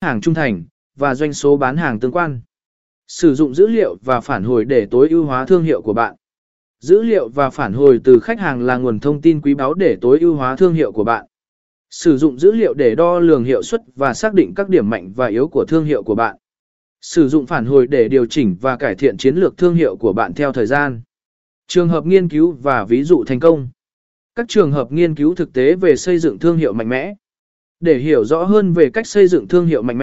hàng trung thành, và doanh số bán hàng tương quan. Sử dụng dữ liệu và phản hồi để tối ưu hóa thương hiệu của bạn. Dữ liệu và phản hồi từ khách hàng là nguồn thông tin quý báu để tối ưu hóa thương hiệu của bạn. Sử dụng dữ liệu để đo lường hiệu suất và xác định các điểm mạnh và yếu của thương hiệu của bạn. Sử dụng phản hồi để điều chỉnh và cải thiện chiến lược thương hiệu của bạn theo thời gian. Trường hợp nghiên cứu và ví dụ thành công. Các trường hợp nghiên cứu thực tế về xây dựng thương hiệu mạnh mẽ. Để hiểu rõ hơn về cách xây dựng thương hiệu mạnh mẽ,